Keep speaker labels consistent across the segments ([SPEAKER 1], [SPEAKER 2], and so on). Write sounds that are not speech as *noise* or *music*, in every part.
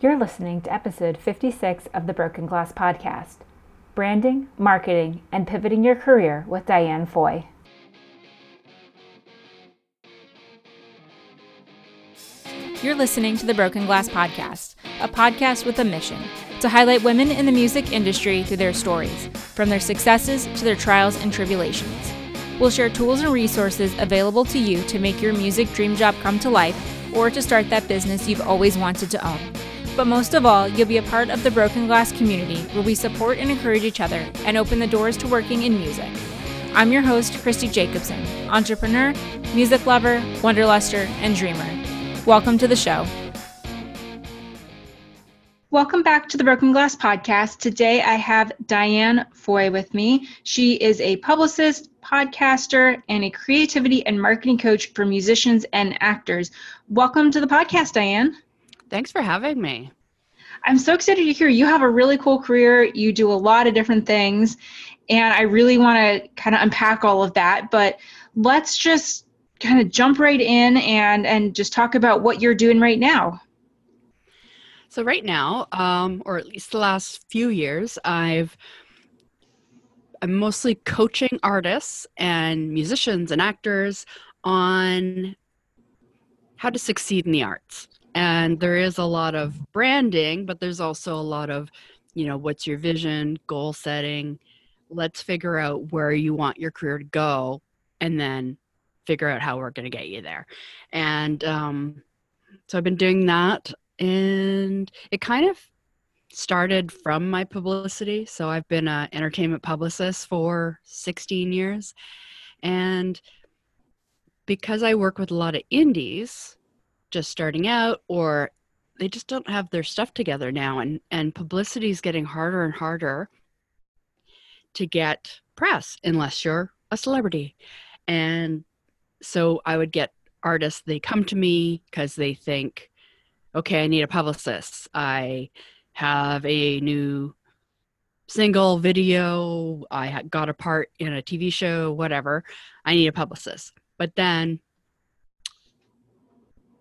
[SPEAKER 1] You're listening to episode 56 of the Broken Glass Podcast Branding, Marketing, and Pivoting Your Career with Diane Foy. You're listening to the Broken Glass Podcast, a podcast with a mission to highlight women in the music industry through their stories, from their successes to their trials and tribulations. We'll share tools and resources available to you to make your music dream job come to life or to start that business you've always wanted to own. But most of all, you'll be a part of the Broken Glass community where we support and encourage each other and open the doors to working in music. I'm your host, Christy Jacobson, entrepreneur, music lover, wanderluster, and dreamer. Welcome to the show. Welcome back to the Broken Glass Podcast. Today I have Diane Foy with me. She is a publicist, podcaster, and a creativity and marketing coach for musicians and actors. Welcome to the podcast, Diane.
[SPEAKER 2] Thanks for having me.
[SPEAKER 1] I'm so excited to hear you have a really cool career. You do a lot of different things, and I really want to kind of unpack all of that. But let's just kind of jump right in and and just talk about what you're doing right now.
[SPEAKER 2] So right now, um, or at least the last few years, I've I'm mostly coaching artists and musicians and actors on how to succeed in the arts and there is a lot of branding but there's also a lot of you know what's your vision goal setting? Let's figure out where you want your career to go and then figure out how we're going to get you there. And um, so i've been doing that and it kind of started from my publicity. So i've been an entertainment publicist for 16 years. And because i work with a lot of indies just starting out or they just don't have their stuff together now and and publicity is getting harder and harder to get press unless you're a celebrity. And so i would get artists they come to me because they think okay i need a publicist. I have a new single video. I got a part in a tv show whatever. I need a publicist. But then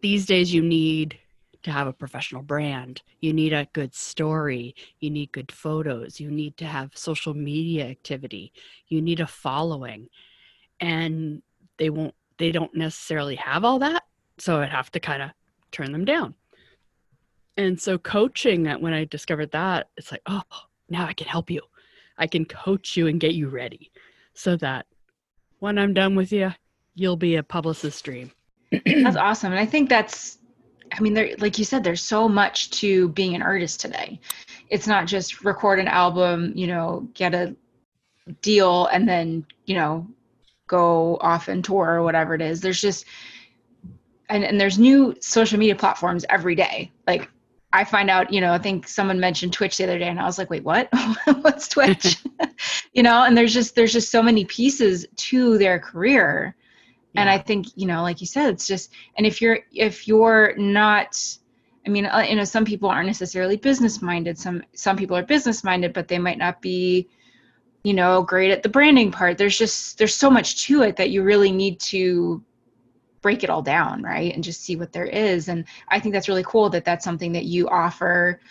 [SPEAKER 2] these days you need to have a professional brand. You need a good story. You need good photos. You need to have social media activity. You need a following. And they won't they don't necessarily have all that. So I'd have to kind of turn them down. And so coaching that when I discovered that, it's like, oh, now I can help you. I can coach you and get you ready so that when I'm done with you, you'll be a publicist dream
[SPEAKER 1] that's awesome. And I think that's, I mean, there, like you said, there's so much to being an artist today. It's not just record an album, you know, get a deal and then, you know, go off and tour or whatever it is. There's just, and, and there's new social media platforms every day. Like I find out, you know, I think someone mentioned Twitch the other day and I was like, wait, what? *laughs* What's Twitch? *laughs* you know, and there's just, there's just so many pieces to their career and i think you know like you said it's just and if you're if you're not i mean uh, you know some people aren't necessarily business minded some some people are business minded but they might not be you know great at the branding part. There's just there's so much to it that you really need to break it all down right? And just see what there is. And i think that's really cool that that's something that you offer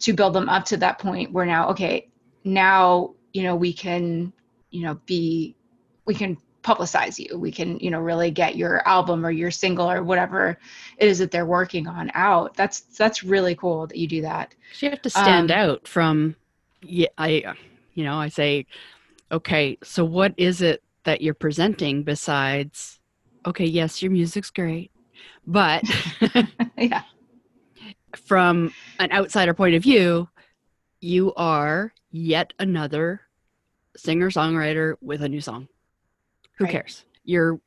[SPEAKER 1] to build them up to that point where now okay now you know we can you know be we can publicize you. We can you know really get your album or your single or whatever it is that they're working on out. That's that's really cool that you do that.
[SPEAKER 2] You have to stand um, out from yeah i you know i say okay so what is it that you're presenting besides okay yes your music's great but *laughs* *laughs* yeah. from an outsider point of view you are yet another singer songwriter with a new song who right. cares? You're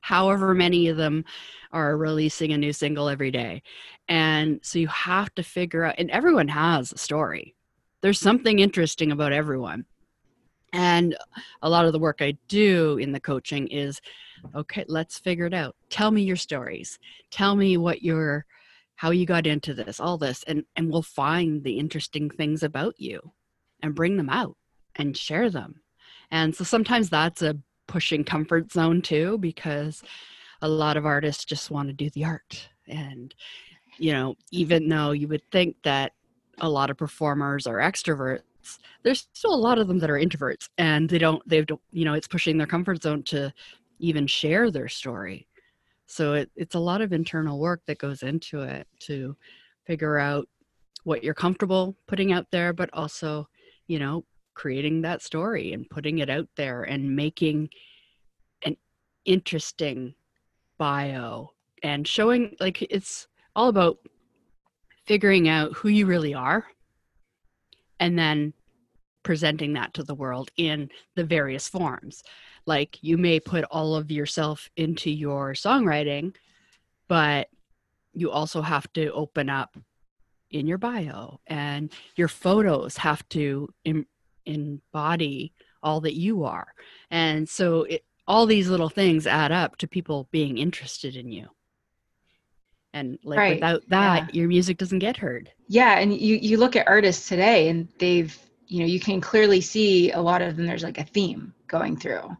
[SPEAKER 2] however many of them are releasing a new single every day. And so you have to figure out, and everyone has a story. There's something interesting about everyone. And a lot of the work I do in the coaching is okay, let's figure it out. Tell me your stories. Tell me what your how you got into this, all this, and and we'll find the interesting things about you and bring them out and share them. And so sometimes that's a pushing comfort zone too because a lot of artists just want to do the art and you know, even though you would think that a lot of performers are extroverts, there's still a lot of them that are introverts and they don't, they don't, you know, it's pushing their comfort zone to even share their story. So it, it's a lot of internal work that goes into it to figure out what you're comfortable putting out there, but also, you know, creating that story and putting it out there and making an interesting bio and showing like it's all about figuring out who you really are and then presenting that to the world in the various forms. Like you may put all of yourself into your songwriting, but you also have to open up in your bio and your photos have to Im- embody all that you are. And so it, all these little things add up to people being interested in you. And like
[SPEAKER 1] Right.
[SPEAKER 2] without that,
[SPEAKER 1] Yeah.
[SPEAKER 2] your music doesn't get heard.
[SPEAKER 1] Yeah, and you you look at artists today, and they've you know you can clearly see a lot of them. There's like a theme going through,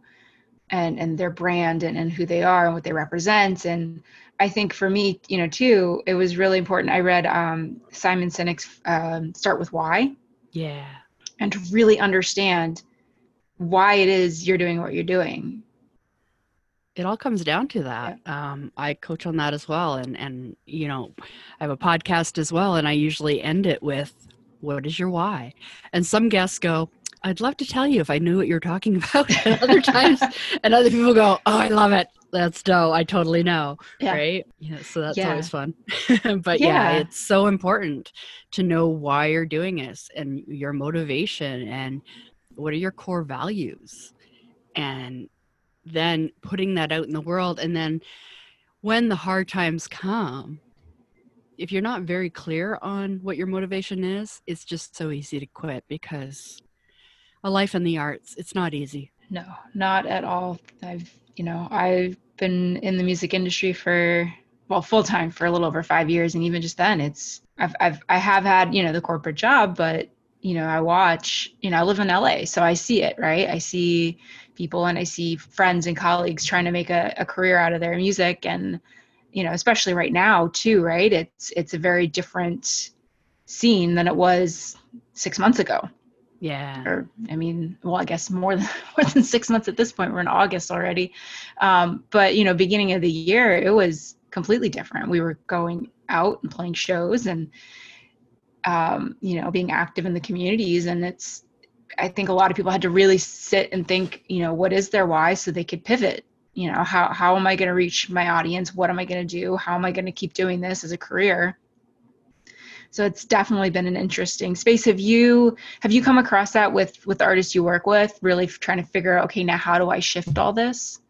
[SPEAKER 1] and and their brand and and who they are and what they represent. And I think for me, you know, too, it was really important. I read um, Simon Sinek's um, "Start with Why,"
[SPEAKER 2] Yeah.
[SPEAKER 1] And to really understand why it is you're doing what you're doing.
[SPEAKER 2] it all comes down to that. Um, i coach on that as well. And and you know i have a podcast as well and i usually end it with what is your why? And some guests go i'd love to tell you if i knew what you're talking *laughs* about. And other *laughs* times and other people go oh i love it that's dope i totally know
[SPEAKER 1] Yeah.
[SPEAKER 2] right yeah so that's
[SPEAKER 1] Yeah.
[SPEAKER 2] always fun *laughs* but yeah.
[SPEAKER 1] Yeah.
[SPEAKER 2] it's so important to know why you're doing this and your motivation and what are your core values and then putting that out in the world and then when the hard times come if you're not very clear on what your motivation is it's just so easy to quit because a life in the arts it's not easy
[SPEAKER 1] No, not at all. I've, you know, I've been in the music industry for well, full time for a little over 5 years and even just then it's I've I've I have had, you know, the corporate job, but you know, I watch, you know, I live in LA, so I see it, right? I see people and I see friends and colleagues trying to make a, a career out of their music and you know, especially right now too, right? It's it's a very different scene than it was 6 months ago
[SPEAKER 2] yeah
[SPEAKER 1] or I mean, well, I guess more than *laughs* more than six months at this point. We're in August already, um, but you know, beginning of the year, it was completely different. We were going out and playing shows, and um, you know, being active in the communities, and it's. I think a lot of people had to really sit and think, you know, what is their why, so they could pivot. You know, how how am I going to reach my audience? What am I going to do? How am I going to keep doing this as a career? So it's definitely been an interesting space. Have you have you come across that with with artists you work with really trying to figure out okay now how do i shift all this?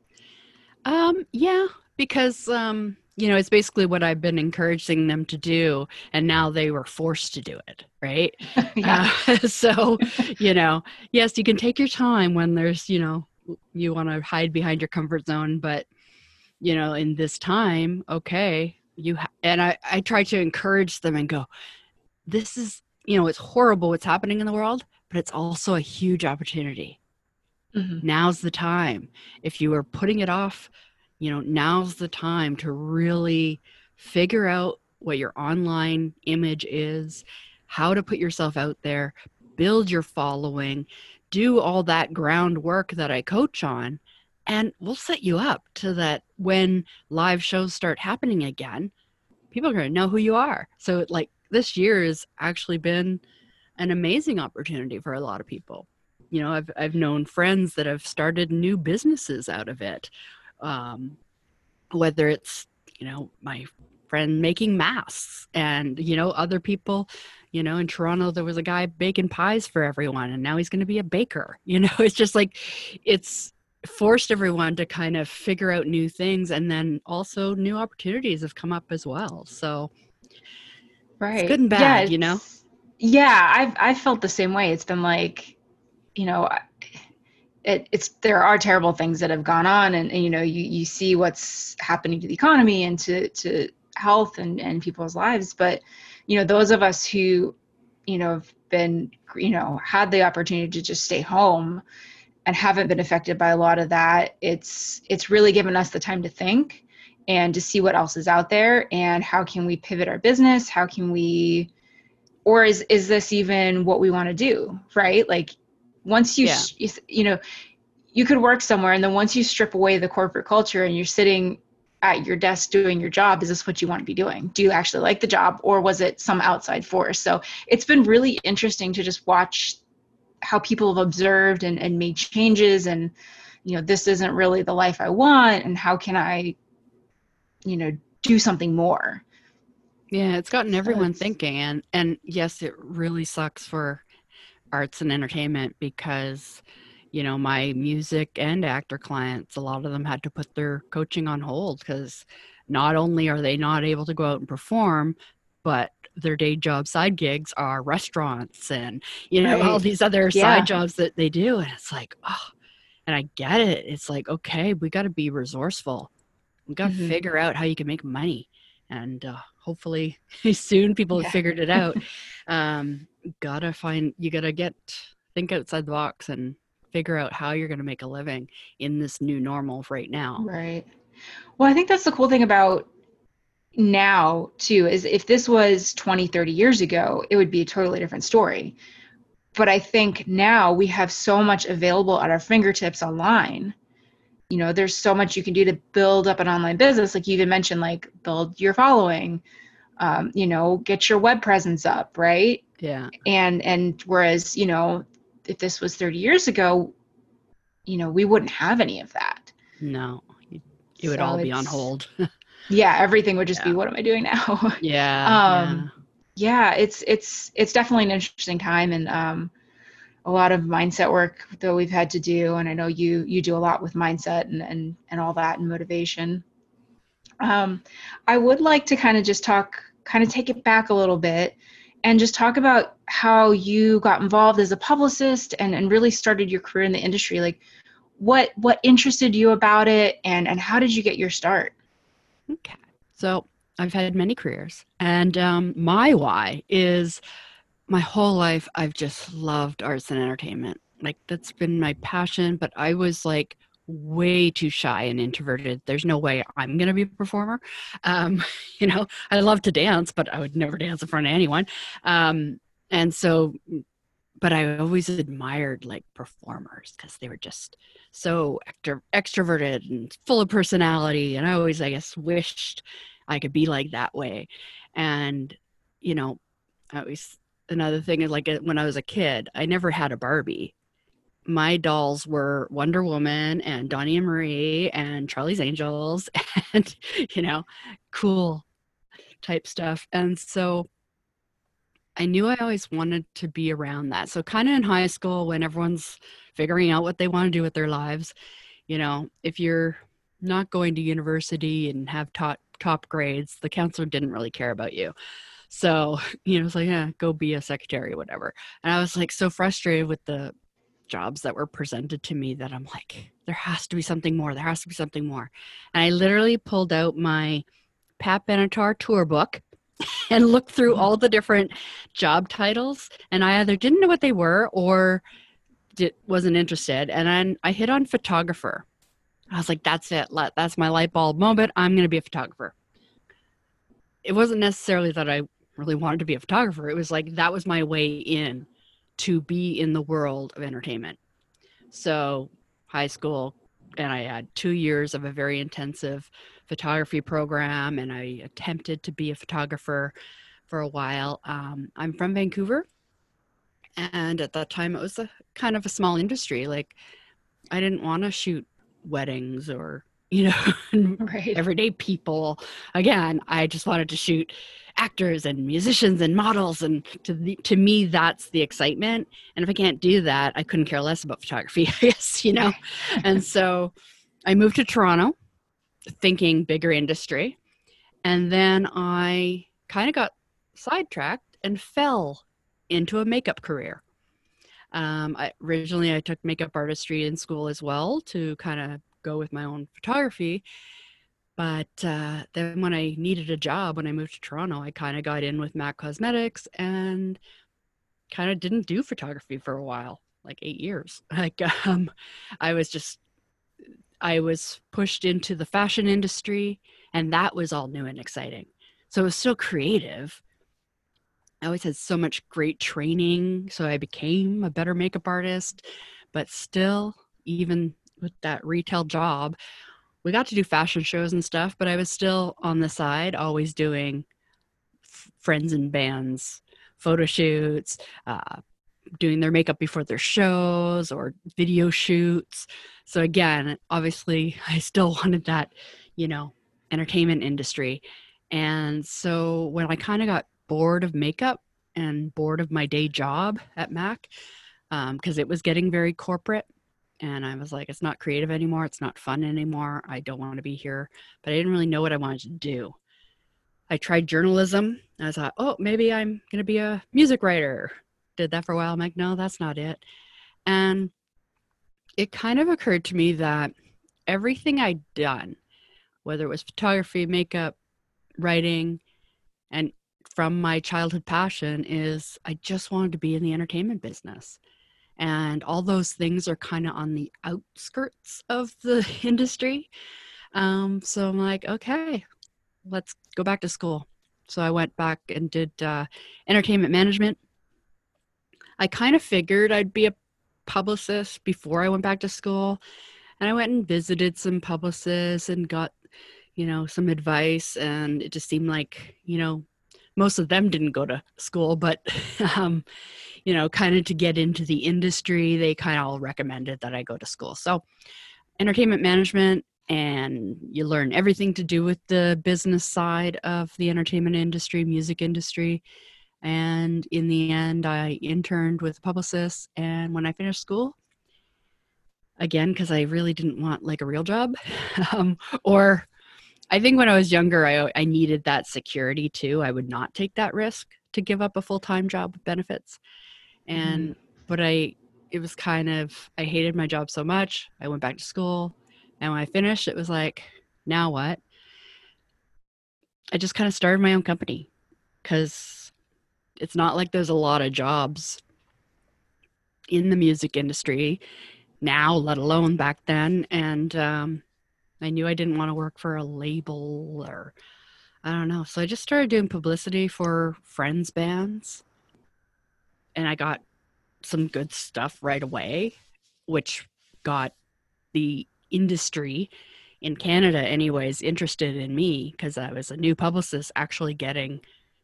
[SPEAKER 2] Um yeah because um you know it's basically what i've been encouraging them to do and now they were forced to do it right? *laughs*
[SPEAKER 1] Yeah.
[SPEAKER 2] Uh, *laughs* so, you know, yes, you can take your time when there's, you know, you want to hide behind your comfort zone, but you know, in this time, okay, you ha- and I I try to encourage them and go, this is, you know, it's horrible what's happening in the world, but it's also a huge opportunity.
[SPEAKER 1] Mhm.
[SPEAKER 2] Now's the time. If you are putting it off, you know, now's the time to really figure out what your online image is, how to put yourself out there, build your following, do all that groundwork that I coach on, and we'll set you up to that when live shows start happening again, people are going to know who you are. So, like, this year has actually been an amazing opportunity for a lot of people. You know, I've, I've known friends that have started new businesses out of it. Um, whether it's, you know, my friend making masks and, you know, other people, you know, in Toronto, there was a guy baking pies for everyone and now he's going to be a baker. *laughs* You know, it's just like, it's forced everyone to kind of figure out new things and then also new opportunities have come up as well. So,
[SPEAKER 1] right
[SPEAKER 2] good and bad, you know?
[SPEAKER 1] yeah i've i've felt the same way it's been like you know it, it's there are terrible things that have gone on and, and you know you, you see what's happening to the economy and to to health and and people's lives but you know those of us who you know have been you know had the opportunity to just stay home and haven't been affected by a lot of that it's it's really given us the time to think and to see what else is out there and how can we pivot our business? How can we or is is this even what we want to do right? Like once you
[SPEAKER 2] Yeah.
[SPEAKER 1] you, you know you could work somewhere and then once you strip away the corporate culture and you're sitting at your desk doing your job is this what you want to be doing? Do you actually like the job or was it some outside force? So it's been really interesting to just watch how people have observed and, and made changes and you know this isn't really the life i want and how can i you know do something more?
[SPEAKER 2] Yeah, it's gotten everyone
[SPEAKER 1] it's-
[SPEAKER 2] thinking and and yes, it really sucks for arts and entertainment because you know, my music and actor clients, a lot of them had to put their coaching on hold cuz not only are they not able to go out and perform, but their day job side gigs are restaurants and you know all these other
[SPEAKER 1] Yeah.
[SPEAKER 2] side jobs that they do and it's like, oh, and I get it. It's like, okay, we got to be resourceful. We got to
[SPEAKER 1] Mhm.
[SPEAKER 2] figure out how you can make money and uh, hopefully *laughs* soon people
[SPEAKER 1] Yeah.
[SPEAKER 2] have figured it out *laughs* um, gotta find you gotta get think outside the box and figure out how you're gonna make a living in this new normal right now
[SPEAKER 1] Right. Well, I think that's the cool thing about now, too, is if this was 20, 30 years ago, it would be a totally different story. But I think now we have so much available at our fingertips online. You know, there's so much you can do to build up an online business. Like you even mentioned, like build your following, um, you know, get your web presence up, right?
[SPEAKER 2] yeah
[SPEAKER 1] and and whereas you know if this was 30 years ago you know we wouldn't have any of that
[SPEAKER 2] no it would
[SPEAKER 1] So
[SPEAKER 2] all be on hold *laughs*
[SPEAKER 1] yeah everything would just be what am i doing now? *laughs*
[SPEAKER 2] Yeah
[SPEAKER 1] Um, yeah. it's it's it's definitely an interesting time and um a lot of mindset work that we've had to do and i know you you do a lot with mindset and and, and all that and motivation. Um i would like to kind of just talk kind of take it back a little bit and just talk about how you got involved as a publicist and, and really started your career in the industry. Like what what interested you about it and and how did you get your start
[SPEAKER 2] Okay. So I've had many careers, and um, my why is my whole life I've just loved arts and entertainment. Like that's been my passion, but I was like way too shy and introverted. There's no way I'm going to be a performer. Um, *laughs* you know, I love to dance, but I would never dance in front of anyone. Um, and so, but I always admired like performers because they were just so extro- extroverted and full of personality. And I always, I guess, wished I could be like that way. And, you know, I always, another thing is like uh, when I was a kid, I never had a Barbie. My dolls were Wonder Woman and Donnie and Marie and Charlie's Angels *laughs* and, you know, cool type stuff. And so I knew I always wanted to be around that. So, kind of in high school, when everyone's figuring out what they want to do with their lives, you know, if you're not going to university and have top top grades, the counselor didn't really care about you. So, *laughs* you know, it's like, yeah, go be a secretary, whatever. And I was like so frustrated with the jobs that were presented to me that I'm like, there has to be something more. There has to be something more. And I literally pulled out my Pat Benatar tour book *laughs* and looked through all the different job titles. And I either didn't know what they were or did, wasn't interested. And I hit on photographer. I was like, that's it. That's my light bulb moment. I'm going to be a photographer. It wasn't necessarily that I really wanted to be a photographer. It was like that was my way in to be in the world of entertainment. So, high school, and I had two years of a very intensive photography program, and I attempted to be a photographer for a while. Um, I'm from Vancouver, and at that time, it was a kind of a small industry. Like, I didn't want to shoot weddings or you know *laughs*
[SPEAKER 1] right
[SPEAKER 2] everyday people. Again, I just wanted to shoot actors and musicians and models, and to the, to me, that's the excitement. And if I can't do that, I couldn't care less about photography. *laughs* I guess you know. and so, I moved to Toronto, thinking bigger industry, and then I kind of got sidetracked and fell into a makeup career. Um, I, originally, I took makeup artistry in school as well to kind of go with my own photography. But uh, then when I needed a job when I moved to Toronto, I kind of got in with MAC Cosmetics and kind of didn't do photography for a while, like eight years. *laughs* Like um, I was just, I was pushed into the fashion industry And that was all new and exciting. So it was still creative. I always had so much great training. So I became a better makeup artist. But still, even with that retail job, we got to do fashion shows and stuff, but I was still on the side, always doing f- friends and bands, photo shoots, uh, doing their makeup before their shows or video shoots. So again, obviously, *laughs* I still wanted that, you know, entertainment industry. And so when I kind of got bored of makeup and bored of my day job at Mac, because um, it was getting very corporate, and I was like, it's not creative anymore. It's not fun anymore. I don't want to be here. But I didn't really know what I wanted to do. I tried journalism. I thought, oh, maybe I'm going to be a music writer. Did that for a while. I'm like, no, that's not it. And it kind of occurred to me that everything I'd done, whether it was photography, makeup, writing, and from my childhood passion, is I just wanted to be in the entertainment business and all those things are kind of on the outskirts of the *laughs* industry. Um, so i'm like okay let's go back to school. So i went back and did uh, entertainment management. I kind of figured i'd be a publicist before i went back to school and i went and visited some publicists and got you know some advice and it just seemed like you know most of them didn't go to school but *laughs* um, you know, kind of to get into the industry, they kind of all recommended that I go to school. So, entertainment management, and you learn everything to do with the business side of the entertainment industry, music industry. And in the end, I interned with a publicist. And when I finished school, again, because I really didn't want like a real job, *laughs* um, or I think when I was younger, I, I needed that security too. I would not take that risk to give up a full time job with benefits and mm-hmm. but i it was kind of i hated my job so much i went back to school and when i finished it was like now what i just kind of started my own company because it's not like there's a lot of jobs in the music industry now let alone back then and um, i knew i didn't want to work for a label or i don't know so i just started doing publicity for friends bands and I got some good stuff right away, which got the industry in Canada, anyways, interested in me because I was a new publicist actually getting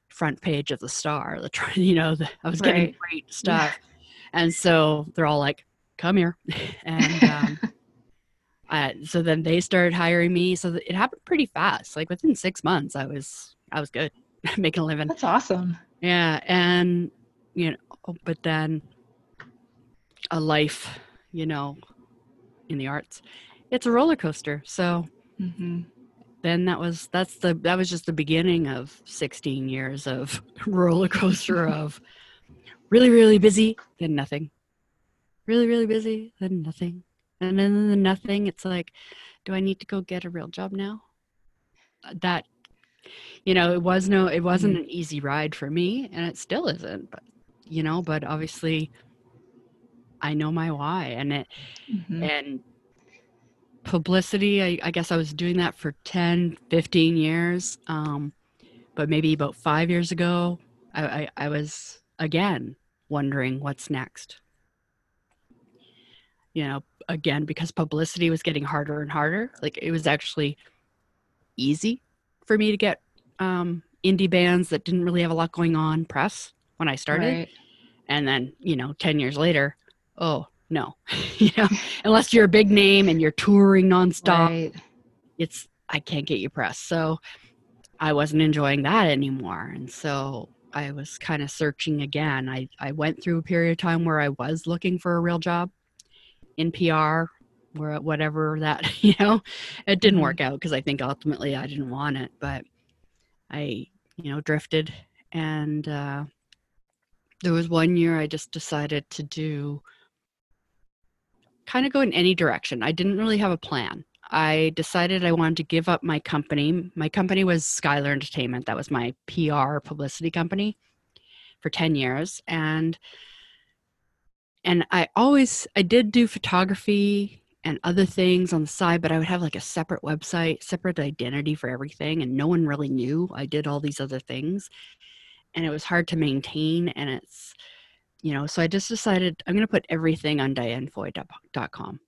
[SPEAKER 2] front page of the star. The *laughs* you know, the, I was getting right. great *laughs* stuff, and so they're all like, "Come here," *laughs* and um, uh, so then they started hiring me. So it happened pretty fast. Like within six months, I was I was good *laughs* making a living.
[SPEAKER 1] That's awesome.
[SPEAKER 2] Yeah, and you know, Oh, but then a life, you know, in the arts, it's a roller coaster. So mm-hmm. then that was that's the that was just the beginning of 16 years of *laughs* roller coaster *laughs* of really really busy, then nothing, really really busy, then nothing, and then the nothing. It's like, do I need to go get a real job now? That you know, it was no, it wasn't mm-hmm. an easy ride for me, and it still isn't. But you know, but obviously I know my why and it mm-hmm. and publicity I, I, guess I was doing that for 10 15 years um, but maybe about five years ago I, I, I was again wondering what's next you know again because publicity was getting harder and harder like it was actually easy for me to get um, indie bands that didn't really have a lot going on press when I started. Right. And then, you know, 10 years later, oh, no. *laughs* you know, unless you're a big name and you're touring nonstop, right. it's I can't get you press. So I wasn't enjoying that anymore. And so I was kind of searching again. I, I went through a period of time where I was looking for a real job in PR, where whatever that, *laughs* you know, it didn't mm-hmm. work out because I think ultimately I didn't want it. But I, you know, drifted and uh, there was one year I just decided to do kind of go in any direction. I didn't really have a plan. I decided I wanted to give up my company. My company was Skylar Entertainment. That was my PR publicity company for 10 years and and I always I did do photography and other things on the side, but I would have like a separate website, separate identity for everything. And no one really knew I did all these other things. And it was hard to maintain. And it's, you know, so I just decided I'm going to put everything on dianefoy.com.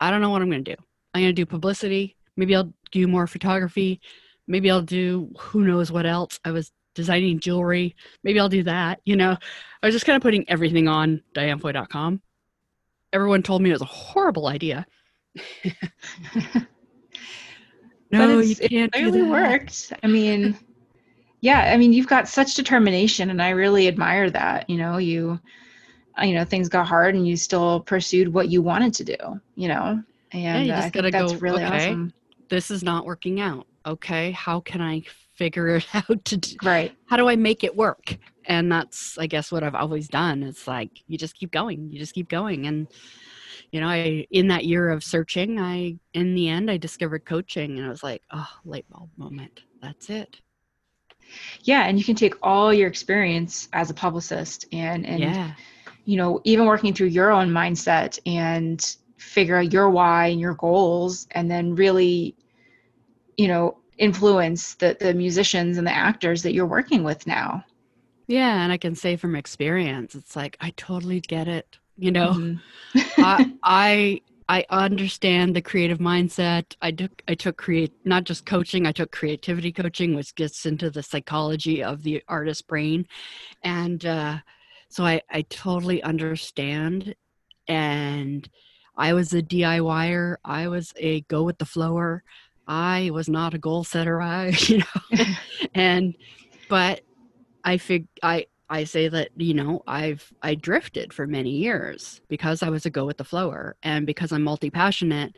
[SPEAKER 2] I don't know what I'm going to do. I'm going to do publicity. Maybe I'll do more photography. Maybe I'll do who knows what else. I was designing jewelry. Maybe I'll do that. You know, I was just kind of putting everything on dianefoy.com everyone told me it was a horrible idea. *laughs*
[SPEAKER 1] no, you can't. It clearly worked. I mean, yeah, I mean, you've got such determination, and I really admire that. You know, you, uh, you know, things got hard, and you still pursued what you wanted to do. You know, and yeah, you just gotta that's go, really okay, awesome.
[SPEAKER 2] This is not working out. Okay, how can I figure it *laughs* out to do?
[SPEAKER 1] Right.
[SPEAKER 2] How do I make it work? and that's i guess what i've always done it's like you just keep going you just keep going and you know i in that year of searching i in the end i discovered coaching and i was like oh light bulb moment that's it
[SPEAKER 1] yeah and you can take all your experience as a publicist and and yeah. you know even working through your own mindset and figure out your why and your goals and then really you know influence the the musicians and the actors that you're working with now
[SPEAKER 2] yeah, and I can say from experience, it's like I totally get it. You know, mm-hmm. *laughs* I, *laughs* I I understand the creative mindset. I took I took create not just coaching. I took creativity coaching, which gets into the psychology of the artist brain, and uh, so I I totally understand. And I was a DIYer. I was a go with the flower. I was not a goal setter. I *laughs* you know, *laughs* and but I fig I I say that you know I've I drifted for many years because I was a go with the flower and because I'm multi passionate.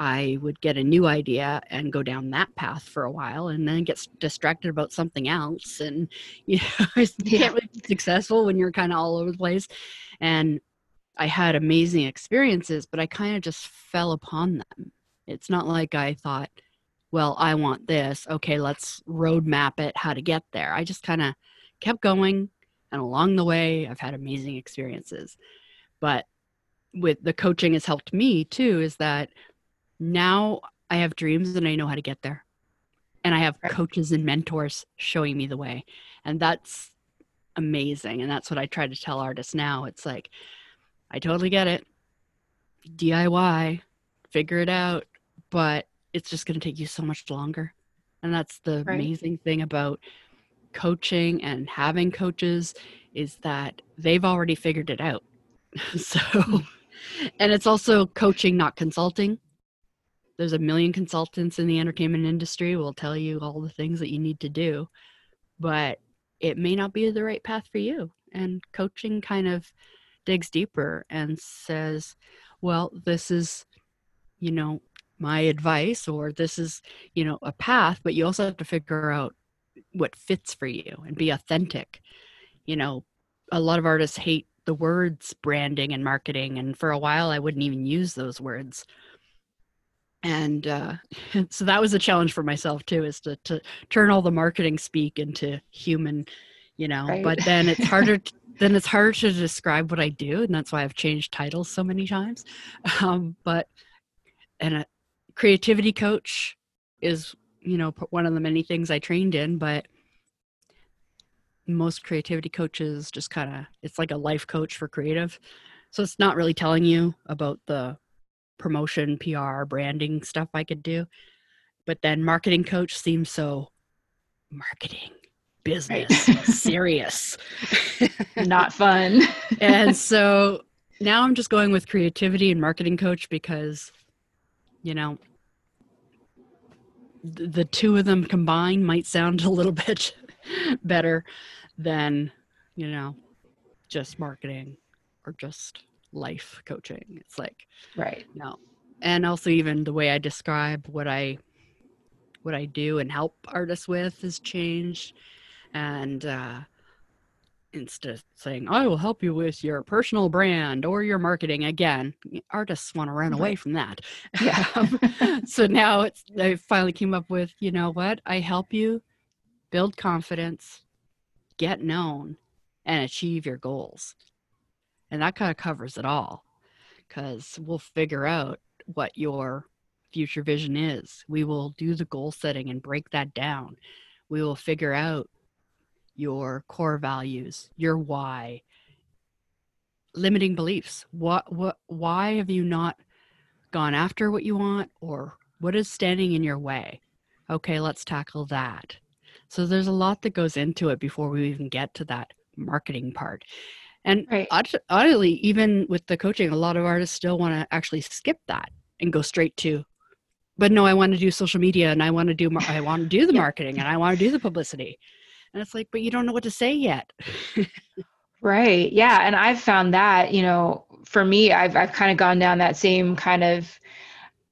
[SPEAKER 2] I would get a new idea and go down that path for a while and then get distracted about something else. And, *laughs* you know, you yeah. can't really be successful when you're kind of all over the place. And I had amazing experiences, but I kind of just fell upon them. It's not like I thought, well, I want this. Okay, let's roadmap it, how to get there. I just kind of kept going and along the way i've had amazing experiences. But with the coaching has helped me too is that now i have dreams and i know how to get there. And i have coaches and mentors showing me the way. And that's amazing and that's what i try to tell artists now. It's like i totally get it. Diy figure it out. But it's just going to take you so much longer and that's the right. amazing thing about coaching and having coaches is that they've already figured it out. *laughs* so, and it's also coaching, not consulting. There's a million consultants in the entertainment industry will tell you all the things that you need to do, but it may not be the right path for you. And coaching kind of digs deeper and says, well, this is, you know, my advice, or this is, you know, a path, but you also have to figure out what fits for you and be authentic. You know, a lot of artists hate the words branding and marketing and for a while I wouldn't even use those words. And uh, *laughs* so that was a challenge for myself too, is to, to turn all the marketing speak into human, you know, right. but then it's harder *laughs* to, then it's harder to describe what I do, and that's why I've changed titles so many times. *laughs* Um, but and a creativity coach is you know one of the many things i trained in but most creativity coaches just kind of it's like a life coach for creative so it's not really telling you about the promotion pr branding stuff i could do but then marketing coach seems so marketing business right. serious *laughs*
[SPEAKER 1] not fun *laughs*
[SPEAKER 2] and so now i'm just going with creativity and marketing coach because you know the two of them combined might sound *laughs* a little bit better than you know just marketing or just life coaching. It's like
[SPEAKER 1] right.
[SPEAKER 2] no and also even the way i describe what i what i do and help artists with has changed. And uh instead saying i will help you with your personal brand or your marketing again artists want to run away from that. Yeah. *laughs* Um, so now it's i finally came up with you know what? I help you build confidence get known and achieve your goals. And that kind of covers it all because we'll figure out what your future vision is. We will do the goal setting and break that down. We will figure out your core values, your why, limiting beliefs. What what why have you not gone after what you want or what is standing in your way? Okay, let's tackle that. So there's a lot that goes into it before we even get to that marketing part. And right. honestly, even with the coaching, a lot of artists still want to actually skip that and go straight to but no, I want to do social media and I want to do mar- I want to do the marketing and I want to do the publicity. And it's like, but you don't know what to say yet. *laughs*
[SPEAKER 1] right. Yeah, and I've found that, you know, for me, I've I've kind of gone down that same kind of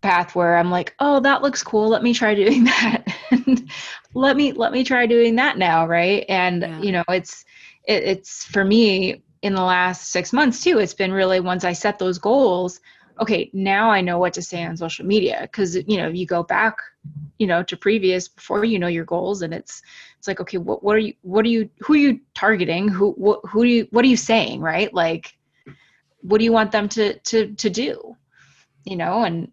[SPEAKER 1] path where I'm like, "Oh, that looks cool. Let me try *laughs* doing that." let me let me try doing that now, right? And yeah. you know, it's it, it's for me in the last 6 months too. It's been really once I set those goals, okay, now I know what to say on social media because you know you go back, you know, to previous before you know your goals, and it's it's like okay, what what are you what are you who are you targeting? Who what who do you what are you saying, right? Like, what do you want them to to to do? You know, and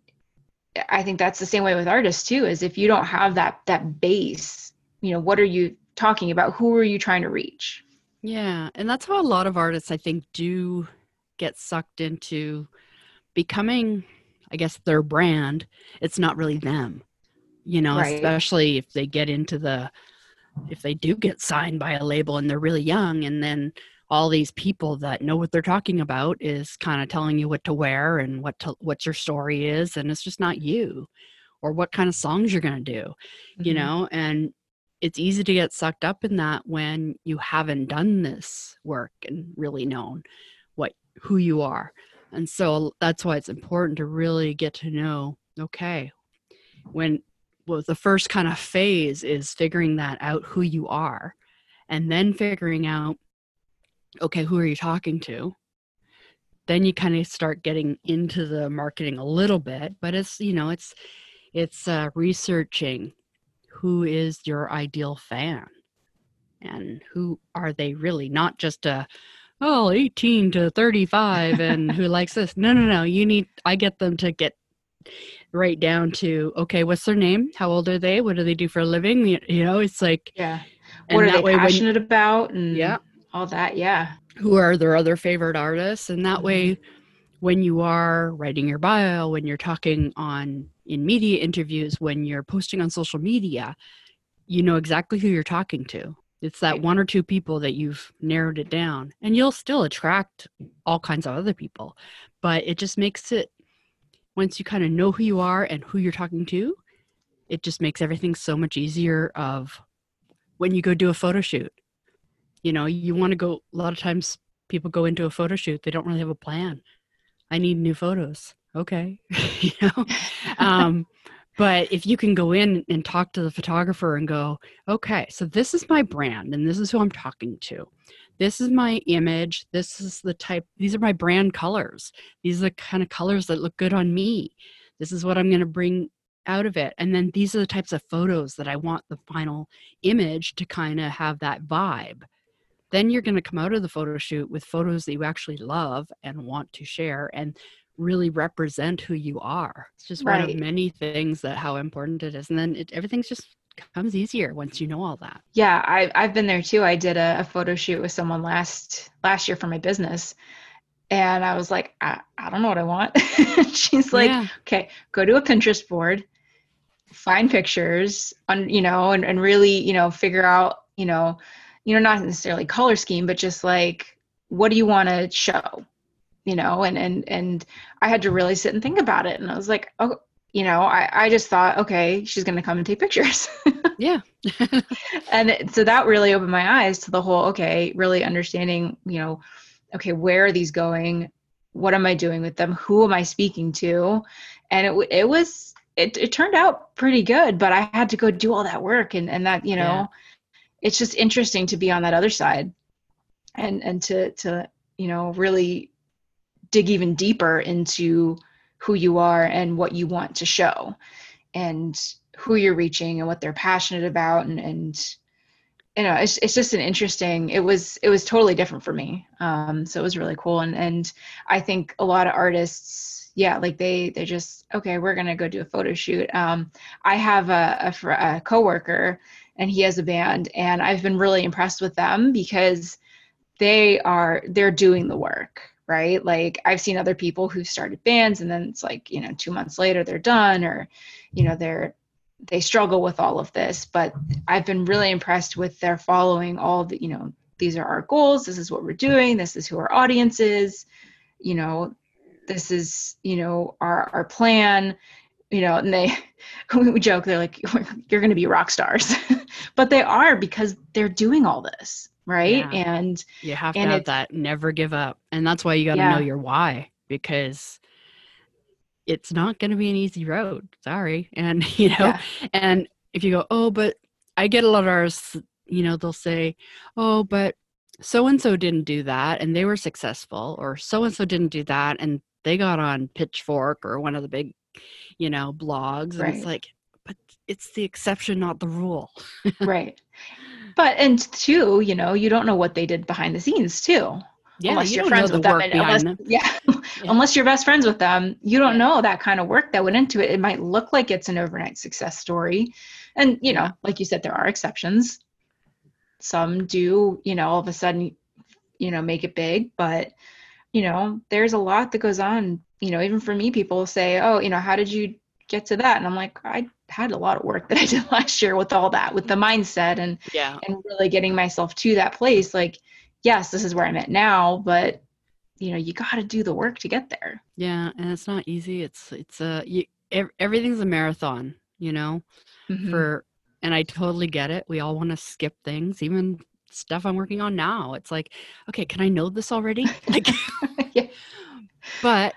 [SPEAKER 1] I think that's the same way with artists too. Is if you don't have that that base, you know, what are you talking about? Who are you trying to reach?
[SPEAKER 2] Yeah, and that's how a lot of artists I think do get sucked into becoming i guess their brand it's not really them you know right. especially if they get into the if they do get signed by a label and they're really young and then all these people that know what they're talking about is kind of telling you what to wear and what to what your story is and it's just not you or what kind of songs you're going to do mm-hmm. you know and it's easy to get sucked up in that when you haven't done this work and really known what who you are and so that's why it's important to really get to know okay, when well, the first kind of phase is figuring that out who you are, and then figuring out okay, who are you talking to? Then you kind of start getting into the marketing a little bit, but it's you know it's it's uh, researching who is your ideal fan and who are they really not just a oh 18 to 35 and who likes this? No no no. You need i get them to get right down to okay what's their name? How old are they? What do they do for a living? You, know it's like
[SPEAKER 1] yeah. what are they passionate when, about and yeah. all that? Yeah.
[SPEAKER 2] Who are their other favorite artists? And that mm-hmm. way when you are writing your bio when you're talking on in media interviews when you're posting on social media you know exactly who you're talking to it's that one or two people that you've narrowed it down, and you'll still attract all kinds of other people. But it just makes it, once you kind of know who you are and who you're talking to, it just makes everything so much easier of when you go do a photo shoot. You know, you want to go, a lot of times people go into a photo shoot, they don't really have a plan. I need new photos. Okay. *laughs* you know, *laughs* um, but if you can go in and talk to the photographer and go, okay, so this is my brand and this is who I'm talking to. This is my image. This is the type, these are my brand colors. These are the kind of colors that look good on me. This is what I'm going to bring out of it. And then these are the types of photos that I want the final image to kind of have that vibe. Then you're going to come out of the photo shoot with photos that you actually love and want to share. And really represent who you are. It's just right. one of many things that how important it is. And then it, everything's just comes easier once you know all that.
[SPEAKER 1] Yeah, I, I've been there too. I did a, a photo shoot with someone last last year for my business. And I was like, I, I don't know what I want. *laughs* She's like, yeah. okay, go to a Pinterest board, find pictures on, you know, and, and really, you know, figure out, you know, you know, not necessarily color scheme, but just like, what do you want to show? You know and and and i had to really sit and think about it. And i was like oh you know i i just thought okay she's going to come and take pictures. *laughs*
[SPEAKER 2] Yeah.
[SPEAKER 1] And it, so that really opened my eyes to the whole okay really understanding you know okay where are these going? What am i doing with them? Who am i speaking to? And it it was it, it turned out pretty good but i had to go do all that work and and that you know yeah. it's just interesting to be on that other side and and to to you know really dig even deeper into who you are and what you want to show and who you're reaching and what they're passionate about. And, and you know it's, it's just an interesting it was it was totally different for me. Um so it was really cool. And and i think a lot of artists yeah like they they just okay we're gonna go do a photo shoot. Um i have a, a, fr- a coworker and he has a band and i've been really impressed with them because they are they're doing the work right? Like i've seen other people who started bands and then it's like you know two months later they're done or you know they're they struggle with all of this. But i've been really impressed with their following all the you know these are our goals this is what we're doing this is who our audience is you know this is you know our our plan you know and they *laughs* we joke they're like *laughs* you're going to be rock stars. *laughs* But they are because they're doing all this right yeah. and
[SPEAKER 2] you have to have that never give up and that's why you got to yeah. know your why because it's not going to be an easy road. Sorry. And, *laughs* you know, yeah. and if you go, oh, but I get a lot of ours, you know, they'll say, oh, but so and so didn't do that and they were successful, or so and so didn't do that and they got on Pitchfork or one of the big, you know, blogs. And right. it's like, but it's the exception, not the rule. *laughs*
[SPEAKER 1] right. But, and two, you know, you don't know what they did behind the scenes too yeah, unless you are friends with them, unless, them. Yeah, yeah, unless you're best friends with them, you don't yeah. know that kind of work that went into it. It might look like it's an overnight success story, and you know, like you said, there are exceptions. Some do, you know, all of a sudden, you know, make it big, but you know, there's a lot that goes on. You know, even for me, people say, "Oh, you know, how did you get to that?" And I'm like, I had a lot of work that I *laughs* did last year with all that, with the mindset and
[SPEAKER 2] yeah,
[SPEAKER 1] and really getting myself to that place, like yes, this is where I'm at now, but you know, you got to do the work to get there.
[SPEAKER 2] Yeah, and it's not easy. It's it's a you, everything's a marathon, you know. Mm-hmm. For and I totally get it. We all want to skip things, even stuff I'm working on now. It's like, okay, can I know this already? *laughs* Like, *laughs* yeah. but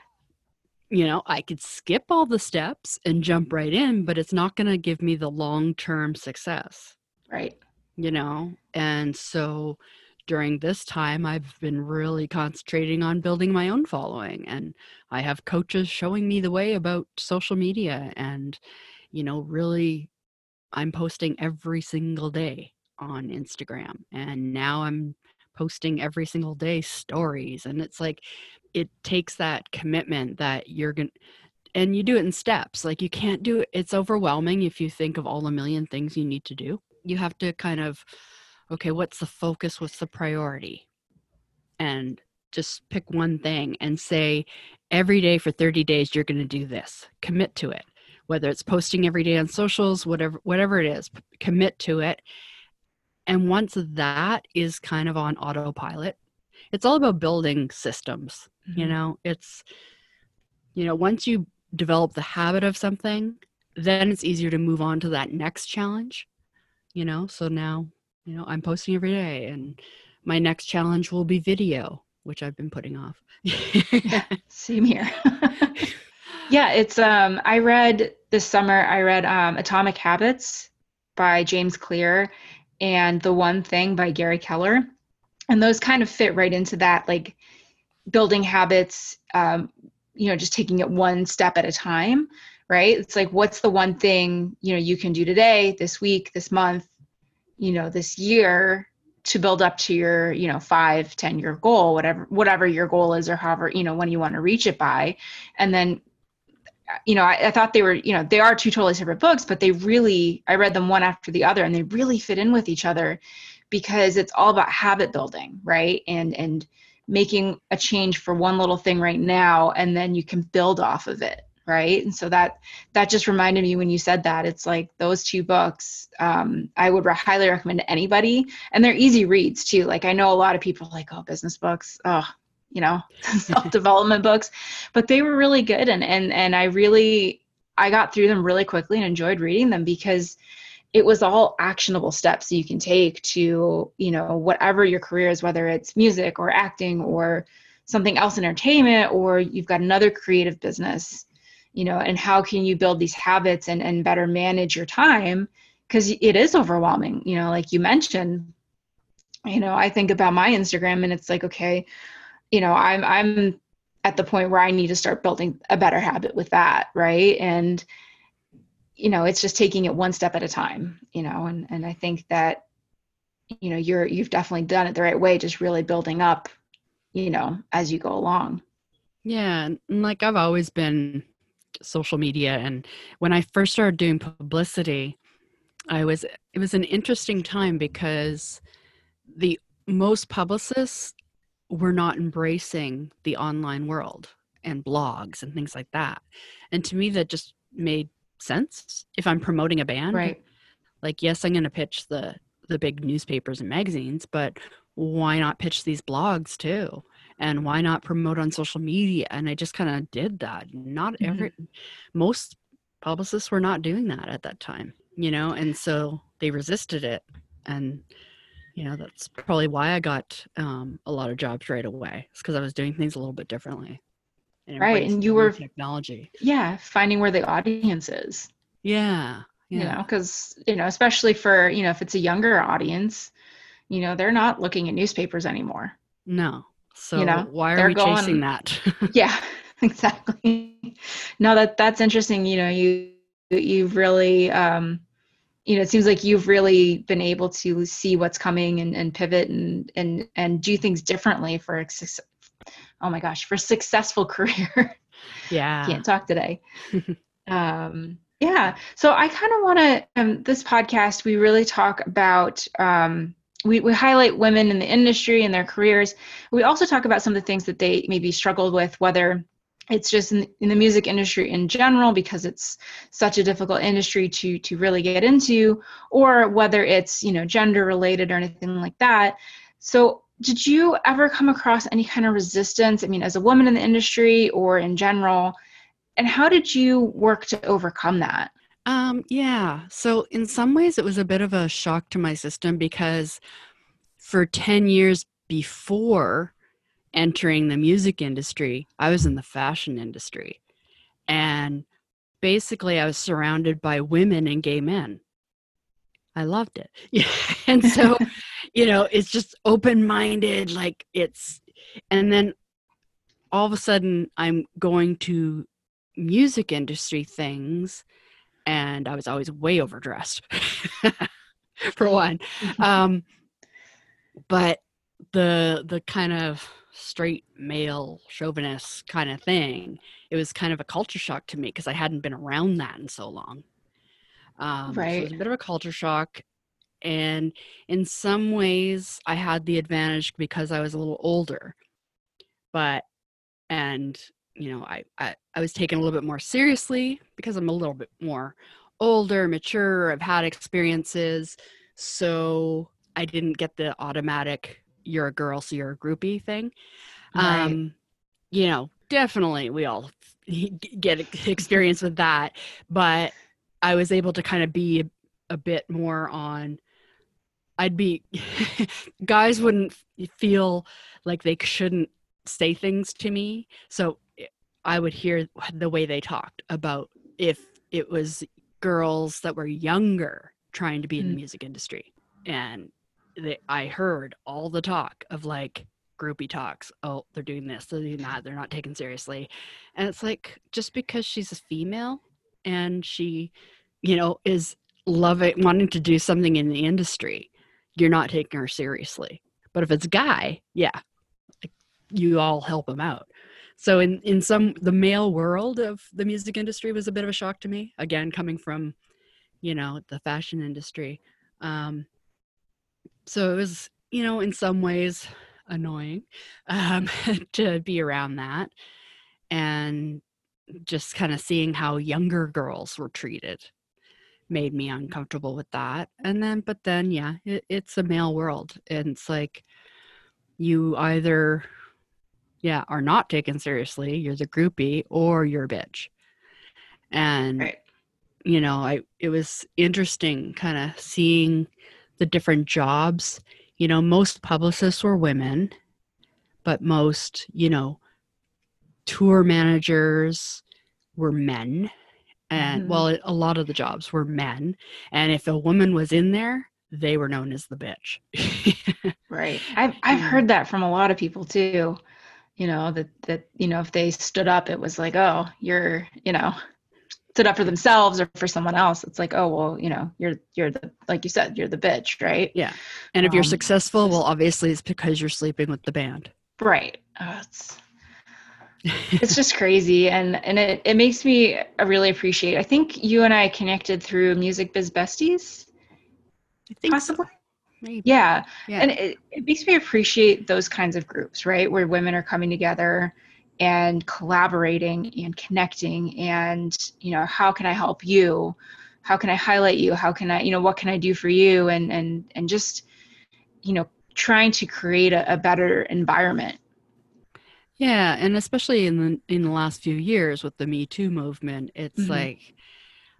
[SPEAKER 2] you know, I could skip all the steps and jump mm-hmm. right in, but it's not going to give me the long term success.
[SPEAKER 1] Right.
[SPEAKER 2] You know, and so during this time, I've been really concentrating on building my own following. And I have coaches showing me the way about social media. And, you know, really, I'm posting every single day on Instagram. And now I'm posting every single day stories. And it's like, it takes that commitment that you're going to and you do it in steps like you can't do it it's overwhelming if you think of all the million things you need to do you have to kind of okay, what's the focus? What's the priority? And just pick one thing and say, every day for 30 days, you're going to do this. Commit to it. Whether it's posting every day on socials, whatever, whatever it is, commit to it. And once that is kind of on autopilot, it's all about building systems. Mm-hmm. You know, it's, you know, once you develop the habit of something, then it's easier to move on to that next challenge. You know, so now you know i'm posting every day and my next challenge will be video which i've been putting off
[SPEAKER 1] yeah, *laughs* same here *laughs* yeah it's um i read this summer i read um atomic habits by james clear and the one thing by gary keller. And those kind of fit right into that like building habits um you know just taking it one step at a time right? It's like what's the one thing you know you can do today this week this month you know this year to build up to your you know five ten year goal whatever whatever your goal is or however you know when you want to reach it by. And then you know I, I, thought they were you know they are two totally separate books but they really i read them one after the other and they really fit in with each other because it's all about habit building right? And and making a change for one little thing right now and then you can build off of it right? And so that that just reminded me when you said that it's like those two books um, i would highly recommend to anybody and they're easy reads too like i know a lot of people like oh business books oh you know *laughs* self-development books but they were really good. And and and i really i got through them really quickly and enjoyed reading them because it was all actionable steps you can take to you know whatever your career is whether it's music or acting or something else entertainment or you've got another creative business you know and how can you build these habits and, and better manage your time? Because it is overwhelming you know like you mentioned you know i think about my instagram and it's like okay you know i'm i'm at the point where i need to start building a better habit with that right? And you know it's just taking it one step at a time you know and and i think that you know you're you've definitely done it the right way just really building up you know as you go along.
[SPEAKER 2] Yeah and like i've always been social media and when i first started doing publicity i was it was an interesting time because the most publicists were not embracing the online world and blogs and things like that. And to me that just made sense. If i'm promoting a band
[SPEAKER 1] right.
[SPEAKER 2] like yes i'm going to pitch the the big newspapers and magazines but why not pitch these blogs too? And why not promote on social media? And i just kind of did that. Not
[SPEAKER 1] Mm-hmm.
[SPEAKER 2] every most publicists were not doing that at that time you know? And so they resisted it. And you know that's probably why i got um, a lot of jobs right away it's because i was doing things a little bit differently and
[SPEAKER 1] Right, and you were-
[SPEAKER 2] technology.
[SPEAKER 1] Yeah finding where the audience is.
[SPEAKER 2] Yeah yeah.
[SPEAKER 1] you know because you know especially for you know if it's a younger audience you know they're not looking at newspapers anymore.
[SPEAKER 2] No so you
[SPEAKER 1] know,
[SPEAKER 2] why are we chasing that? *laughs*
[SPEAKER 1] Yeah *laughs* exactly. No that that's interesting you know you you've really um you know it seems like you've really been able to see what's coming and, and pivot and and and do things differently for a oh my gosh for a successful *laughs* career.
[SPEAKER 2] Yeah.
[SPEAKER 1] Can't talk today. *laughs* Um yeah so i kind of want to um this podcast we really talk about um we, we highlight women in the industry and their careers. We also talk about some of the things that they maybe struggled with whether it's just in, in the music industry in general because it's such a difficult industry to to really get into or whether it's you know gender related or anything like that. So did you ever come across any kind of resistance i mean as a woman in the industry or in general? And how did you work to overcome that?
[SPEAKER 2] Um, yeah. So in some ways it was a bit of a shock to my system because for 10 years before entering the music industry, I was in the fashion industry. And basically I was surrounded by women and gay men. I loved it. *laughs* Yeah. And so, *laughs* you know, it's just open-minded like it's and then all of a sudden I'm going to music industry things and I was always way overdressed *laughs* for one. Um, but the the kind of straight male chauvinist kind of thing, it was kind of a culture shock to me because I hadn't been around that in so long. Um, so it was a bit of a culture shock. And in some ways, I had the advantage because I was a little older. But, and, you know, I, I, I was taken a little bit more seriously because I'm a little bit more older, mature, I've had experiences. So I didn't get the automatic, you're a girl, so you're a groupie thing.
[SPEAKER 1] Right.
[SPEAKER 2] Um, you know, definitely we all *laughs* get experience with that. But I was able to kind of be a, a bit more on I'd be *laughs* guys wouldn't feel like they shouldn't say things to me. So i- would hear the way they talked about if it was girls that were younger trying to be in the
[SPEAKER 1] Mm.
[SPEAKER 2] music industry. And they, I heard all the talk of like groupie talks. Oh, they're doing this, they're doing that, they're not taken seriously. And it's like just because she's a female and she, you know, is loving wanting to do something in the industry, you're not taking her seriously. But if it's guy, yeah, you all help him out. So in in some the male world of the music industry was a bit of a shock to me. Again, coming from, you know, the fashion industry. Um, so it was, you know, in some ways annoying um, *laughs* to be around that, and just kind of seeing how younger girls were treated made me uncomfortable with that. And then, but then, yeah, it, it's a male world, and it's like you either, yeah, are not taken seriously, you're the groupie, or you're a bitch. And
[SPEAKER 1] right
[SPEAKER 2] you know, I it was interesting kind of seeing the different jobs. You know, most publicists were women, but most, you know, tour managers were men. And
[SPEAKER 1] Mhm.
[SPEAKER 2] well, a lot of the jobs were men. And if a woman was in there, they were known as the bitch. *laughs*
[SPEAKER 1] right i've i've heard that from a lot of people too you know that that you know if they stood up it was like oh you're you know stood up for themselves or for someone else it's like oh well you know you're you're the like you said you're the bitch right?
[SPEAKER 2] Yeah. And if you're
[SPEAKER 1] Um,
[SPEAKER 2] successful well obviously it's because you're sleeping with the band.
[SPEAKER 1] Right. Oh, it's it's just crazy. And and it, it makes me really appreciate i think you and i connected through music biz besties
[SPEAKER 2] I think so.
[SPEAKER 1] possibly?
[SPEAKER 2] Maybe.
[SPEAKER 1] yeah.
[SPEAKER 2] Yeah.
[SPEAKER 1] and it, it makes me appreciate those kinds of groups right? Where women are coming together and collaborating and connecting and you know how can i help you how can i highlight you how can i you know what can i do for you and and and just you know trying to create a, a better environment
[SPEAKER 2] Yeah, and especially in the in the last few years with the Me Too movement, it's
[SPEAKER 1] Mhm.
[SPEAKER 2] like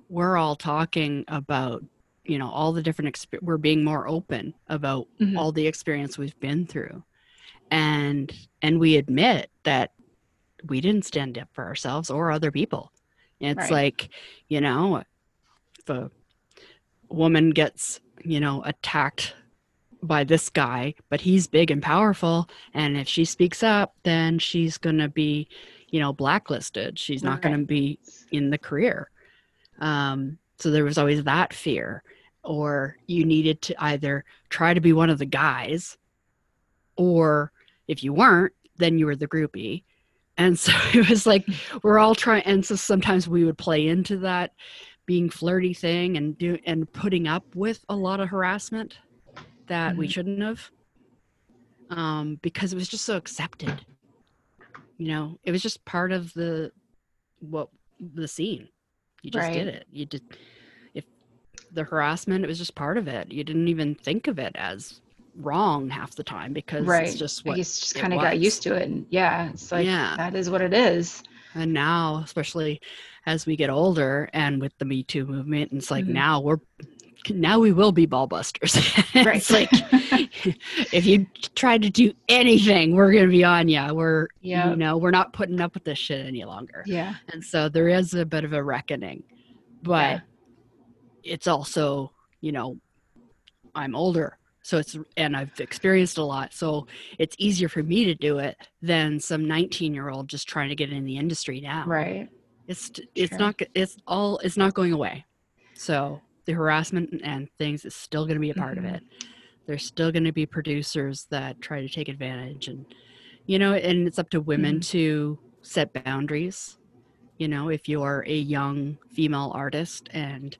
[SPEAKER 2] we're all talking about, you know, all the different exp- we're being more open about
[SPEAKER 1] Mhm.
[SPEAKER 2] all the experience we've been through. And and we admit that we didn't stand up for ourselves or other people. It's
[SPEAKER 1] Right.
[SPEAKER 2] like, you know, if a woman gets, you know, attacked by this guy, but he's big and powerful. And if she speaks up, then she's going to be, you know, blacklisted. She's not going to be in the career. Um, so there was always that fear. Or you needed to either try to be one of the guys, or if you weren't, then you were the groupie. And so *laughs* it was like we're all trying, and so sometimes we would play into that being flirty thing and do and putting up with a lot of harassment that we
[SPEAKER 1] Mhm.
[SPEAKER 2] shouldn't have um, because it was just so accepted you know? It was just part of the what the scene. You just did it. You did if the harassment it was just part of it. You didn't even think of it as wrong half the time because
[SPEAKER 1] right.
[SPEAKER 2] it's just what
[SPEAKER 1] guess just kind of got used to it and yeah it's like
[SPEAKER 2] Yeah.
[SPEAKER 1] that is what it is.
[SPEAKER 2] And now especially as we get older and with the me too movement it's like
[SPEAKER 1] Mhm.
[SPEAKER 2] now we're now we will be ball busters. *laughs*
[SPEAKER 1] Right.
[SPEAKER 2] It's like *laughs* if you try to do anything we're gonna be on you we're
[SPEAKER 1] Yeah.
[SPEAKER 2] you know we're not putting up with this shit any longer.
[SPEAKER 1] Yeah.
[SPEAKER 2] And so there is a bit of a reckoning but
[SPEAKER 1] Yeah.
[SPEAKER 2] it's also you know i'm older so it's and i've experienced a lot so it's easier for me to do it than some 19 year old just trying to get in the industry now
[SPEAKER 1] right
[SPEAKER 2] it's it's
[SPEAKER 1] Sure.
[SPEAKER 2] not it's all it's not going away so the harassment and things is still going to be a part
[SPEAKER 1] Mhm.
[SPEAKER 2] of it there's still going to be producers that try to take advantage and you know and it's up to women
[SPEAKER 1] Mm-hmm.
[SPEAKER 2] to set boundaries you know if you're a young female artist and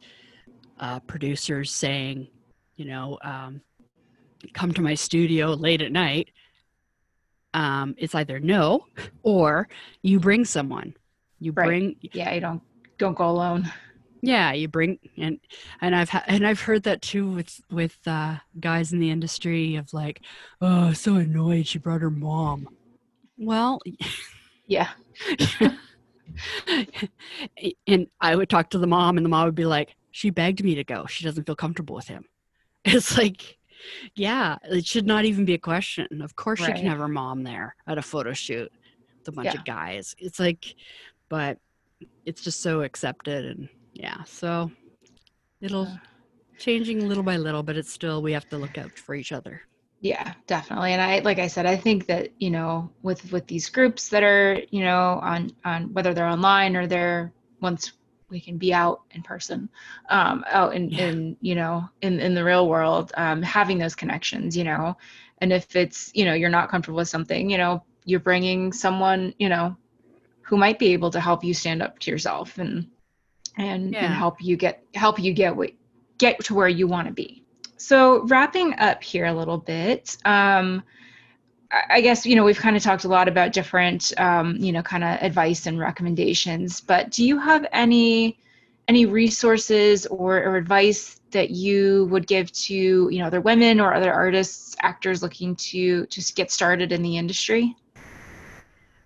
[SPEAKER 2] uh, producers saying you know um, come to my studio late at night um, it's either no or you bring someone. You
[SPEAKER 1] Right.
[SPEAKER 2] bring
[SPEAKER 1] yeah you don't don't go alone.
[SPEAKER 2] Yeah you bring and and i've ha- and i've heard that too with with uh guys in the industry of like oh so annoyed she brought her mom. Well
[SPEAKER 1] yeah. *laughs*
[SPEAKER 2] And i would talk to the mom and the mom would be like she begged me to go. She doesn't feel comfortable with him. *laughs* It's like yeah it should not even be a question of course she
[SPEAKER 1] Right.
[SPEAKER 2] can have her mom there at a photo shoot with a bunch
[SPEAKER 1] Yeah.
[SPEAKER 2] of guys it's like but it's just so accepted and yeah so it'll
[SPEAKER 1] Yeah.
[SPEAKER 2] changing little by little but it's still we have to look out for each other
[SPEAKER 1] yeah definitely and i like i said i think that you know with with these groups that are you know on on whether they're online or they're once we can be out in person um out in
[SPEAKER 2] Yeah.
[SPEAKER 1] in you know in in the real world um having those connections you know and if it's you know you're not comfortable with something you know you're bringing someone you know who might be able to help you stand up to yourself and and,
[SPEAKER 2] Yeah.
[SPEAKER 1] and help you get help you get what get to where you want to be so wrapping up here a little bit um I- guess you know we've kind of talked a lot about different um, you know kind of advice and recommendations, but do you have any any resources or, or advice that you would give to you know other women or other artists, actors looking to to get started in the industry?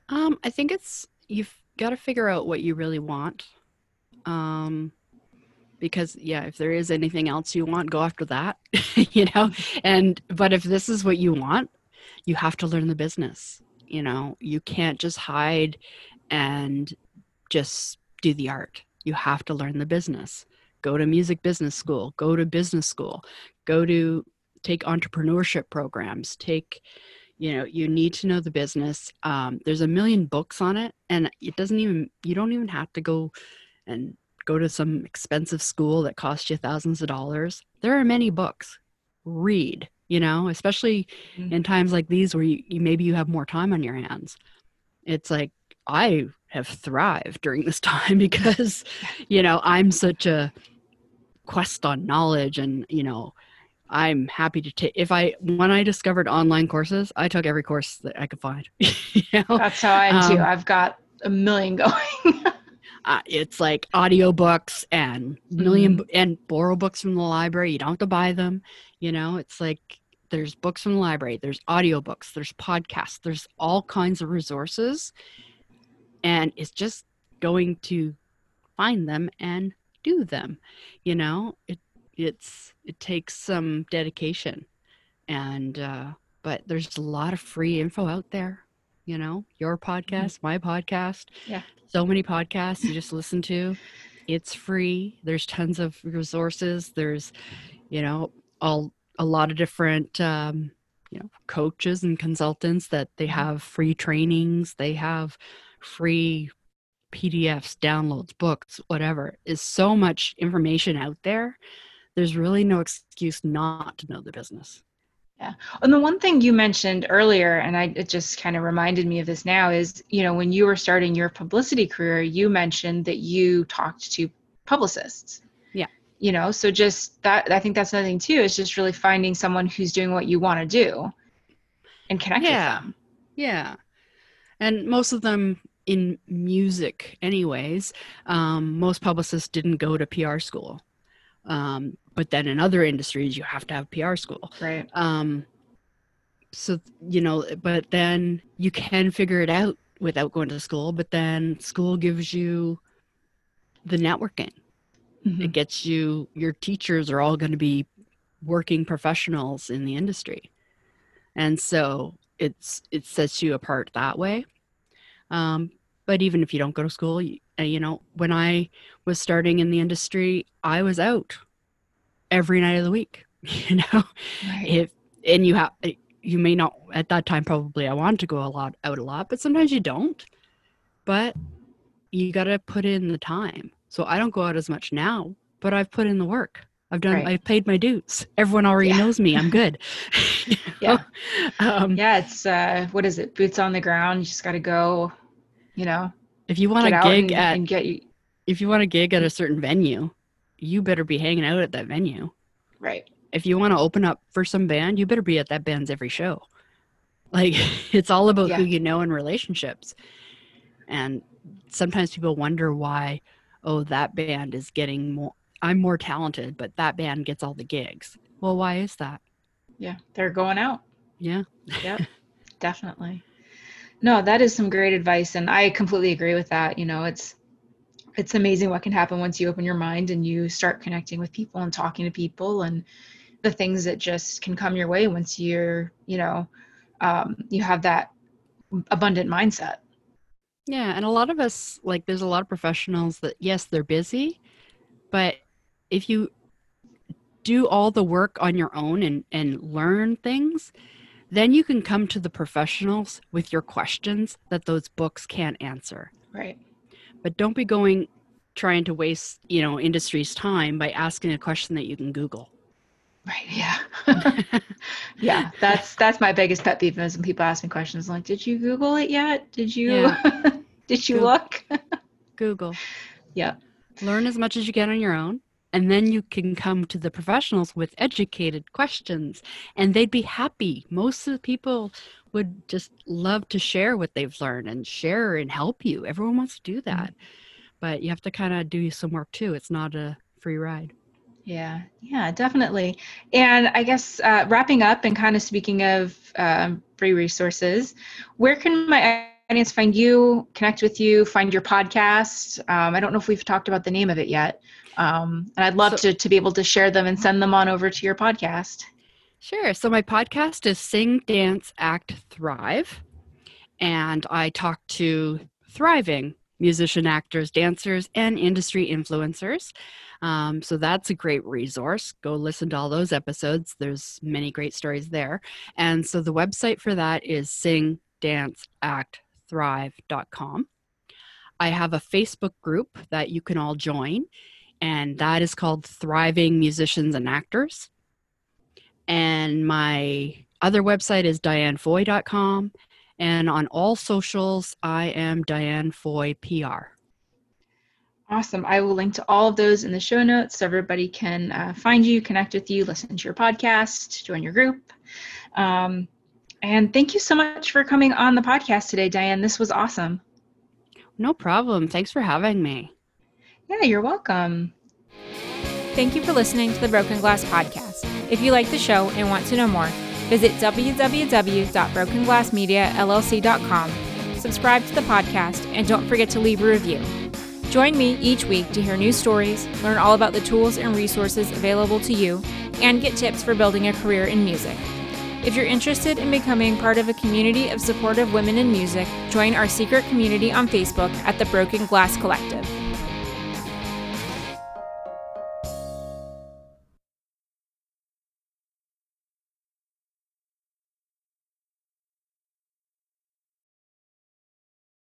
[SPEAKER 2] Um, I think it's you've got to figure out what you really want. Um, because yeah, if there is anything else you want, go after that. *laughs* you know, and but if this is what you want, you have to learn the business. You know, you can't just hide and just do the art. You have to learn the business. Go to music business school. Go to business school. Go to take entrepreneurship programs. Take you know you need to know the business um, there's a million books on it and it doesn't even you don't even have to go and go to some expensive school that costs you thousands of dollars. There are many books. Read, you know, especially
[SPEAKER 1] Mhm.
[SPEAKER 2] in times like these where you, you maybe you have more time on your hands. It's like I have thrived during this *laughs* time because, you know, I'm such a quest on knowledge and, you know, I'm happy to take if I when I discovered online courses, I took every course that I could find. *laughs* you know?
[SPEAKER 1] That's how I am too.
[SPEAKER 2] Um,
[SPEAKER 1] I've got a million *laughs* going.
[SPEAKER 2] Uh, it's like audiobooks and 1000000 b- and borrow books from the library. You don't have to buy them you know? It's like there's books from the library there's audiobooks there's podcasts there's all kinds of resources. And it's just going to find them and do them you know? It it's it takes some dedication. And uh but there's a lot of free info out there you know your podcast my podcast
[SPEAKER 1] Yeah.
[SPEAKER 2] so many podcasts you just listen to. It's free. There's tons of resources. There's you know all a lot of different um you know coaches and consultants that they have free trainings. They have free pdfs downloads books whatever. Is so much information out there. There's really no excuse not to know the business
[SPEAKER 1] And the one thing you mentioned earlier, and I it just kind of reminded me of this now, is you know when you were starting your publicity career, you mentioned that you talked to publicists.
[SPEAKER 2] Yeah.
[SPEAKER 1] You know, so just that I think that's another thing too. Is just really finding someone who's doing what you want to do, and connect
[SPEAKER 2] Yeah.
[SPEAKER 1] with them.
[SPEAKER 2] Yeah. And most of them in music, anyways, um, most publicists didn't go to PR school. Um, but then in other industries, you have to have PR school.
[SPEAKER 1] Right.
[SPEAKER 2] Um, so, you know, but then you can figure it out without going to school, but then school gives you the networking.
[SPEAKER 1] Mhm.
[SPEAKER 2] It gets you, your teachers are all going to be working professionals in the industry. And so it's, it sets you apart that way. Um, but even if you don't go to school, you, you know, when I was starting in the industry, I was out every night of the week, *laughs* you know,
[SPEAKER 1] Right.
[SPEAKER 2] if, and you have, you may not at that time, probably I wanted to go a lot out a lot, but sometimes you don't, but you got to put in the time. So I don't go out as much now, but I've put in the work. I've done,
[SPEAKER 1] Right.
[SPEAKER 2] I've paid my dues. Everyone already
[SPEAKER 1] Yeah.
[SPEAKER 2] knows me. I'm good. *laughs*
[SPEAKER 1] Yeah.
[SPEAKER 2] Um,
[SPEAKER 1] yeah, it's uh, what is it? Boots on the ground. You just got to go. You know,
[SPEAKER 2] If you want a gig
[SPEAKER 1] and,
[SPEAKER 2] at,
[SPEAKER 1] and get you
[SPEAKER 2] if you want a gig at a certain venue, you better be hanging out at that venue.
[SPEAKER 1] right.
[SPEAKER 2] If you want to open up for some band, you better be at that band's every show. Like *laughs* it's all about who you know and relationships. And sometimes people wonder why, oh, that band is getting more. I'm more talented, but that band gets all the gigs. Well, why is that?
[SPEAKER 1] Yeah, they're going out.
[SPEAKER 2] Yeah.
[SPEAKER 1] Yep, *laughs* definitely. No, that is some great advice, and I completely agree with that. You know, it's it's amazing what can happen once you open your mind and you start connecting with people and talking to people, and the things that just can come your way once you're, you know, um, you have that abundant mindset.
[SPEAKER 2] Yeah, and a lot of us like there's a lot of professionals that yes, they're busy, but if you do all the work on your own and and learn things, then you can come to the professionals with your questions that those books can't answer.
[SPEAKER 1] Right.
[SPEAKER 2] But don't be going trying to waste, you know, industry's time by asking a question that you can Google.
[SPEAKER 1] Right. Yeah. *laughs* yeah. That's that's my biggest pet peeve is when people ask me questions like, "Did you Google it yet? Did you? *laughs* did you
[SPEAKER 2] Goog-
[SPEAKER 1] look?" *laughs*
[SPEAKER 2] Google.
[SPEAKER 1] yeah.
[SPEAKER 2] learn as much as you can on your own and then you can come to the professionals with educated questions and they'd be happy most of the people would just love to share what they've learned and share and help you everyone wants to do that but you have to kind of do some work too it's not a free ride
[SPEAKER 1] Yeah, yeah, definitely. And I guess uh, wrapping up and kind of speaking of um, free resources, where can my audience find you, connect with you, find your podcast? Um, I don't know if we've talked about the name of it yet. Um, and I'd love
[SPEAKER 2] So-
[SPEAKER 1] to, to be able to share them and send them on over to your podcast.
[SPEAKER 2] Sure. So my podcast is Sing, Dance, Act, Thrive. And I talk to thriving musician, actors, dancers, and industry influencers. Um, so that's a great resource. Go listen to all those episodes. There's many great stories there. And so the website for that is sing, dance, act, thrive.com. I have a Facebook group that you can all join, and that is called Thriving Musicians and Actors. And my other website is dianefoy.com. And on all socials, I am Diane Foy PR.
[SPEAKER 1] Awesome. I will link to all of those in the show notes so everybody can uh, find you, connect with you, listen to your podcast, join your group. Um, and thank you so much for coming on the podcast today, Diane. This was awesome.
[SPEAKER 2] No problem. Thanks for having me.
[SPEAKER 1] Yeah, you're welcome.
[SPEAKER 3] Thank you for listening to the Broken Glass Podcast. If you like the show and want to know more, visit www.brokenglassmediallc.com, subscribe to the podcast, and don't forget to leave a review. Join me each week to hear new stories, learn all about the tools and resources available to you, and get tips for building a career in music. If you're interested in becoming part of a community of supportive women in music, join our secret community on Facebook at the Broken Glass Collective.